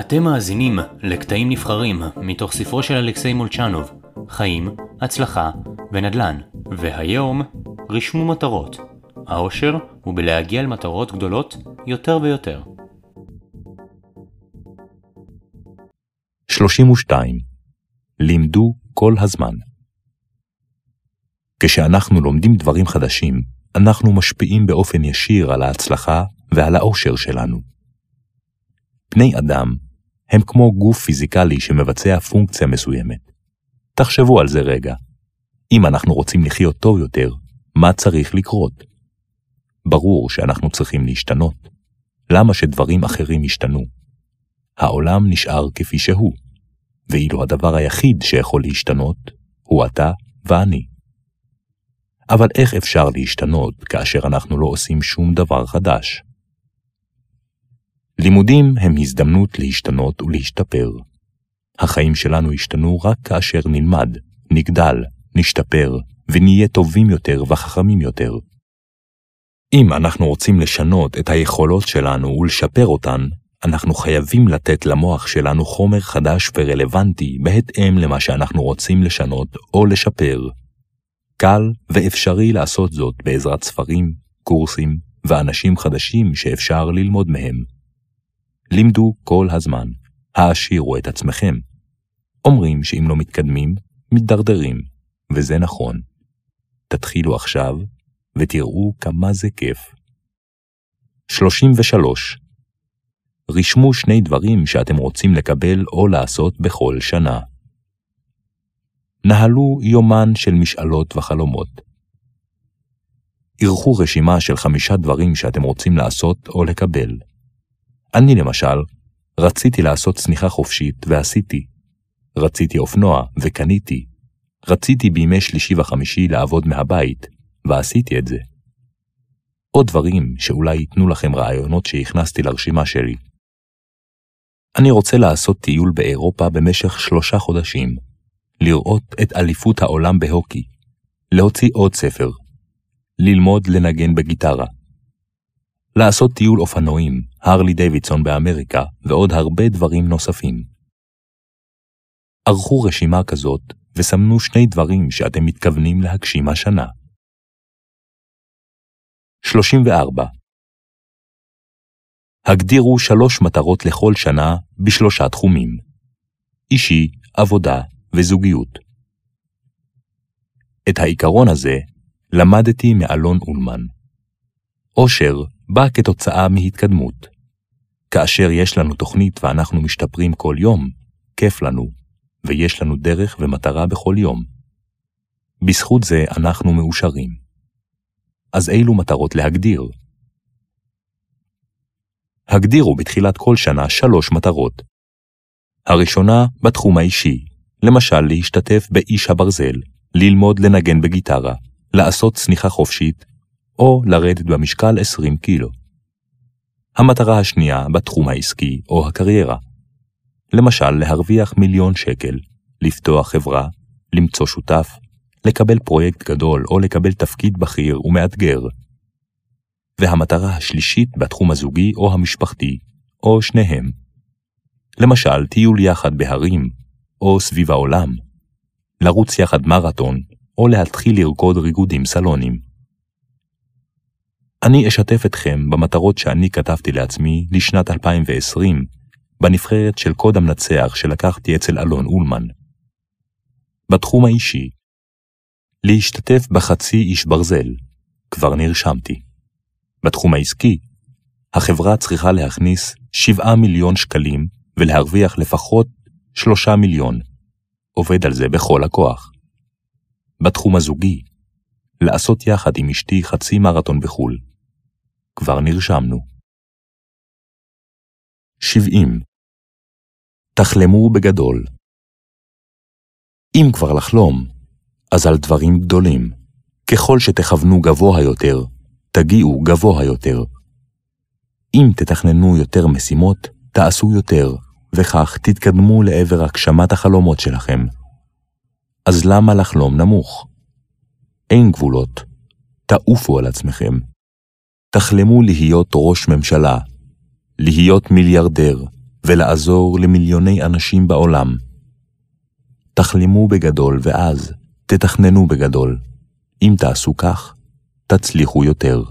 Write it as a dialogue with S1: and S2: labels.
S1: אתם מאזינים לקטעים נבחרים מתוך ספרו של אלכסיי מולצ'נוב, חיים, הצלחה ונדל"ן, והיום רשמו מטרות. העושר הוא בלהגיע למטרות גדולות יותר ויותר.
S2: 32. לימדו כל הזמן. כשאנחנו לומדים דברים חדשים, אנחנו משפיעים באופן ישיר על ההצלחה ועל האושר שלנו. בני אדם הם כמו גוף פיזיקלי שמבצע פונקציה מסוימת. תחשבו על זה רגע. אם אנחנו רוצים לחיות טוב יותר, מה צריך לקרות? ברור שאנחנו צריכים להשתנות. למה שדברים אחרים ישתנו? העולם נשאר כפי שהוא, ואילו הדבר היחיד שיכול להשתנות הוא אתה ואני. אבל איך אפשר להשתנות כאשר אנחנו לא עושים שום דבר חדש? לימודים הם הזדמנות להשתנות ולהשתפר. החיים שלנו ישתנו רק כאשר נלמד, נגדל, נשתפר, ונהיה טובים יותר וחכמים יותר. אם אנחנו רוצים לשנות את היכולות שלנו ולשפר אותן, אנחנו חייבים לתת למוח שלנו חומר חדש ורלוונטי בהתאם למה שאנחנו רוצים לשנות או לשפר. קל ואפשרי לעשות זאת בעזרת ספרים, קורסים ואנשים חדשים שאפשר ללמוד מהם. לימדו כל הזמן, העשירו את עצמכם. אומרים שאם לא מתקדמים, מתדרדרים, וזה נכון. תתחילו עכשיו, ותראו כמה זה כיף. 33. רשמו שני דברים שאתם רוצים לקבל או לעשות בכל שנה. נהלו יומן של משאלות וחלומות. ערכו רשימה של חמישה דברים שאתם רוצים לעשות או לקבל. אני למשל, רציתי לעשות צניחה חופשית ועשיתי. רציתי אופנוע וקניתי. רציתי בימי שלישי וחמישי לעבוד מהבית, ועשיתי את זה. עוד דברים שאולי ייתנו לכם רעיונות שהכנסתי לרשימה שלי. אני רוצה לעשות טיול באירופה במשך שלושה חודשים, לראות את אליפות העולם בהוקי, להוציא עוד ספר, ללמוד לנגן בגיטרה, לעשות טיול אופנועים, הרלי דיווידסון באמריקה ועוד הרבה דברים נוספים. ערכו רשימה כזאת וסמנו שני דברים שאתם מתכוונים להגשים השנה. 34. הגדירו שלוש מטרות לכל שנה בשלושה תחומים אישי, עבודה וזוגיות. את העיקרון הזה למדתי מאלון אולמן. עושר בא כתוצאה מהתקדמות. כאשר יש לנו תוכנית ואנחנו משתפרים כל יום, כיף לנו, ויש לנו דרך ומטרה בכל יום. בזכות זה אנחנו מאושרים. אז אילו מטרות להגדיר? הגדירו בתחילת כל שנה שלוש מטרות. הראשונה בתחום האישי, למשל להשתתף באיש הברזל, ללמוד לנגן בגיטרה, לעשות צניחה חופשית, או לרדת במשקל 20 קילו. המטרה השנייה בתחום העסקי או הקריירה. למשל, להרוויח מיליון שקל, לפתוח חברה, למצוא שותף, לקבל פרויקט גדול או לקבל תפקיד בכיר ומאתגר. והמטרה השלישית בתחום הזוגי או המשפחתי, או שניהם. למשל, טיול יחד בהרים, או סביב העולם, לרוץ יחד מרתון, או להתחיל לרקוד ריגודים סלונים. אני אשתף אתכם במטרות שאני כתבתי לעצמי לשנת 2020, בנבחרת של קוד המנצח שלקחתי אצל אלון אולמן. בתחום האישי, להשתתף בחצי איש ברזל, כבר נרשמתי. בתחום העסקי, החברה צריכה להכניס 7 מיליון שקלים ולהרוויח לפחות 3 מיליון. עובד על זה בכל הכוח. בתחום הזוגי, לעשות יחד עם אשתי חצי מרתון בחו"ל, כבר נרשמנו. 70. תחלמו בגדול. אם כבר לחלום, אז על דברים גדולים. ככל שתכוונו גבוה יותר, תגיעו גבוה יותר. אם תתכננו יותר משימות, תעשו יותר, וכך תתקדמו לעבר הגשמת החלומות שלכם. אז למה לחלום נמוך? אין גבולות. תעופו על עצמכם. תחלמו להיות ראש ממשלה, להיות מיליארדר, ולעזור למיליוני אנשים בעולם. תחלמו בגדול ואז תתכננו בגדול. אם תעשו כך, תצליחו יותר.